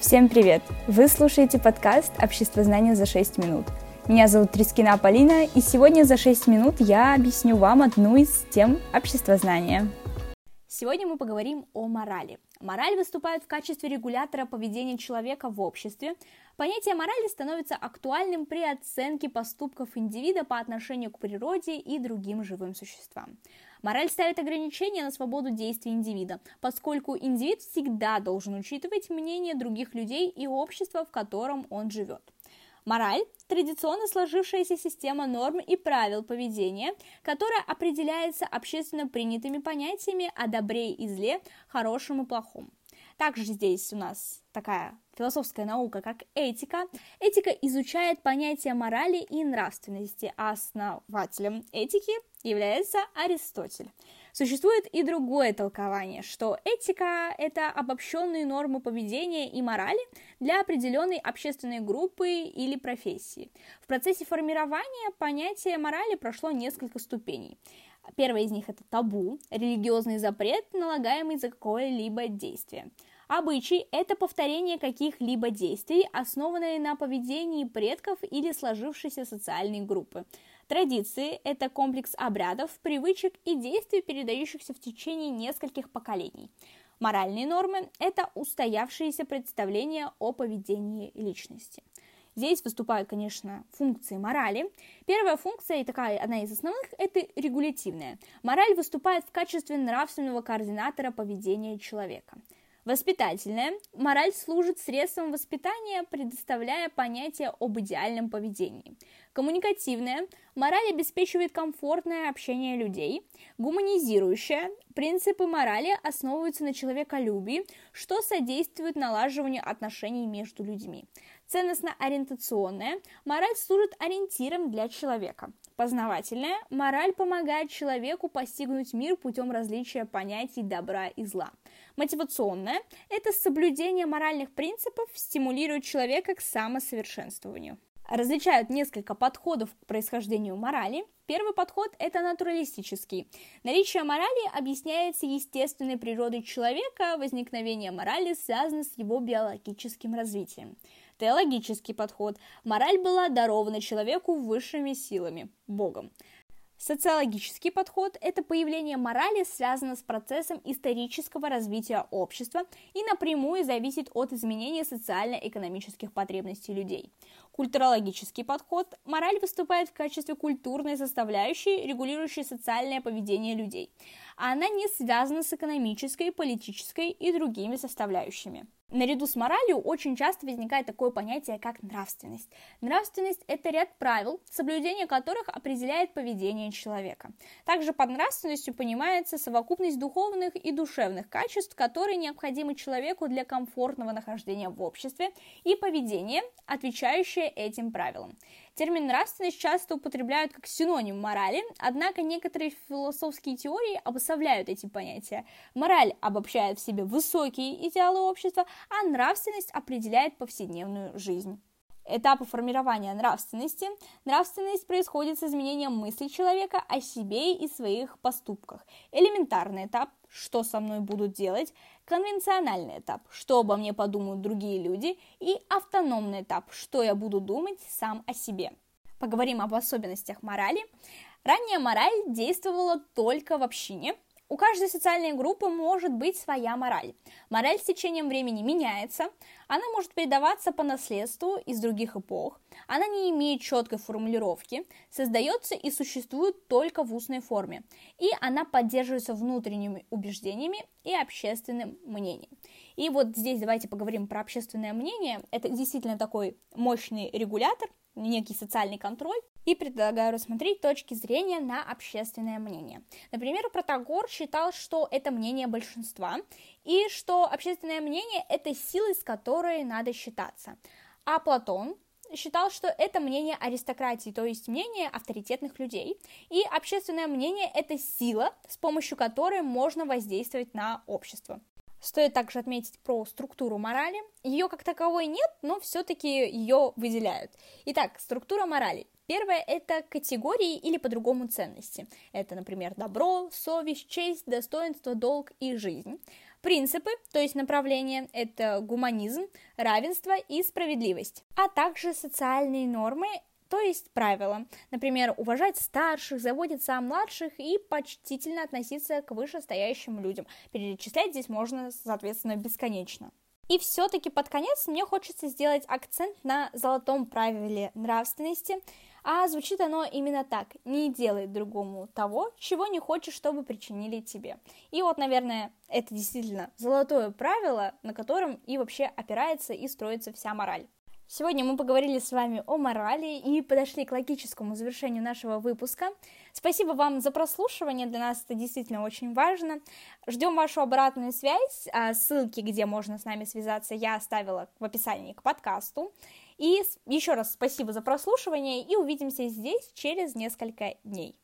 Всем привет! Вы слушаете подкаст «Общество знания за 6 минут». Меня зовут Трискина Полина, и сегодня за 6 минут я объясню вам одну из тем общества знания. Сегодня мы поговорим о морали. Мораль выступает в качестве регулятора поведения человека в обществе. Понятие морали становится актуальным при оценке поступков индивида по отношению к природе и другим живым существам. Мораль ставит ограничения на свободу действий индивида, поскольку индивид всегда должен учитывать мнение других людей и общества, в котором он живет. Мораль – традиционно сложившаяся система норм и правил поведения, которая определяется общественно принятыми понятиями о добре и зле, хорошем и плохом. Также здесь у нас такая философская наука, как этика. Этика изучает понятия морали и нравственности, а основателем этики является Аристотель. Существует и другое толкование, что этика – это обобщенные нормы поведения и морали для определенной общественной группы или профессии. В процессе формирования понятие морали прошло несколько ступеней. Первое из них – это табу, религиозный запрет, налагаемый за какое-либо действие – Обычай – это повторение каких-либо действий, основанные на поведении предков или сложившейся социальной группы. Традиции – это комплекс обрядов, привычек и действий, передающихся в течение нескольких поколений. Моральные нормы – это устоявшиеся представления о поведении личности. Здесь выступают, конечно, функции морали. Первая функция, и такая одна из основных, это регулятивная. Мораль выступает в качестве нравственного координатора поведения человека – Воспитательная. Мораль служит средством воспитания, предоставляя понятие об идеальном поведении. Коммуникативная. Мораль обеспечивает комфортное общение людей. Гуманизирующая. Принципы морали основываются на человеколюбии, что содействует налаживанию отношений между людьми. Ценностно-ориентационная. Мораль служит ориентиром для человека. Познавательная. Мораль помогает человеку постигнуть мир путем различия понятий добра и зла. Мотивационная – это соблюдение моральных принципов, стимулирует человека к самосовершенствованию. Различают несколько подходов к происхождению морали. Первый подход – это натуралистический. Наличие морали объясняется естественной природой человека, возникновение морали связано с его биологическим развитием. Теологический подход – мораль была дарована человеку высшими силами, Богом. Социологический подход – это появление морали связано с процессом исторического развития общества и напрямую зависит от изменения социально-экономических потребностей людей. Культурологический подход – мораль выступает в качестве культурной составляющей, регулирующей социальное поведение людей. Она не связана с экономической, политической и другими составляющими. Наряду с моралью очень часто возникает такое понятие, как нравственность. Нравственность – это ряд правил, соблюдение которых определяет поведение человека. Также под нравственностью понимается совокупность духовных и душевных качеств, которые необходимы человеку для комфортного нахождения в обществе и поведение, отвечающее этим правилам. Термин нравственность часто употребляют как синоним морали, однако некоторые философские теории обособляют эти понятия. Мораль обобщает в себе высокие идеалы общества, а нравственность определяет повседневную жизнь этапы формирования нравственности. Нравственность происходит с изменением мысли человека о себе и своих поступках. Элементарный этап – что со мной будут делать, конвенциональный этап – что обо мне подумают другие люди, и автономный этап – что я буду думать сам о себе. Поговорим об особенностях морали. Ранняя мораль действовала только в общине – у каждой социальной группы может быть своя мораль. Мораль с течением времени меняется, она может передаваться по наследству из других эпох, она не имеет четкой формулировки, создается и существует только в устной форме, и она поддерживается внутренними убеждениями и общественным мнением. И вот здесь давайте поговорим про общественное мнение. Это действительно такой мощный регулятор, некий социальный контроль, и предлагаю рассмотреть точки зрения на общественное мнение. Например, Протагор считал, что это мнение большинства, и что общественное мнение – это сила, с которой надо считаться. А Платон считал, что это мнение аристократии, то есть мнение авторитетных людей, и общественное мнение – это сила, с помощью которой можно воздействовать на общество. Стоит также отметить про структуру морали. Ее как таковой нет, но все-таки ее выделяют. Итак, структура морали. Первое – это категории или по-другому ценности. Это, например, добро, совесть, честь, достоинство, долг и жизнь. Принципы, то есть направления, это гуманизм, равенство и справедливость, а также социальные нормы, то есть правила. Например, уважать старших, заботиться о младших и почтительно относиться к вышестоящим людям. Перечислять здесь можно, соответственно, бесконечно. И все-таки под конец мне хочется сделать акцент на золотом правиле нравственности, а звучит оно именно так. Не делай другому того, чего не хочешь, чтобы причинили тебе. И вот, наверное, это действительно золотое правило, на котором и вообще опирается и строится вся мораль. Сегодня мы поговорили с вами о морали и подошли к логическому завершению нашего выпуска. Спасибо вам за прослушивание, для нас это действительно очень важно. Ждем вашу обратную связь, а ссылки, где можно с нами связаться, я оставила в описании к подкасту. И еще раз спасибо за прослушивание и увидимся здесь через несколько дней.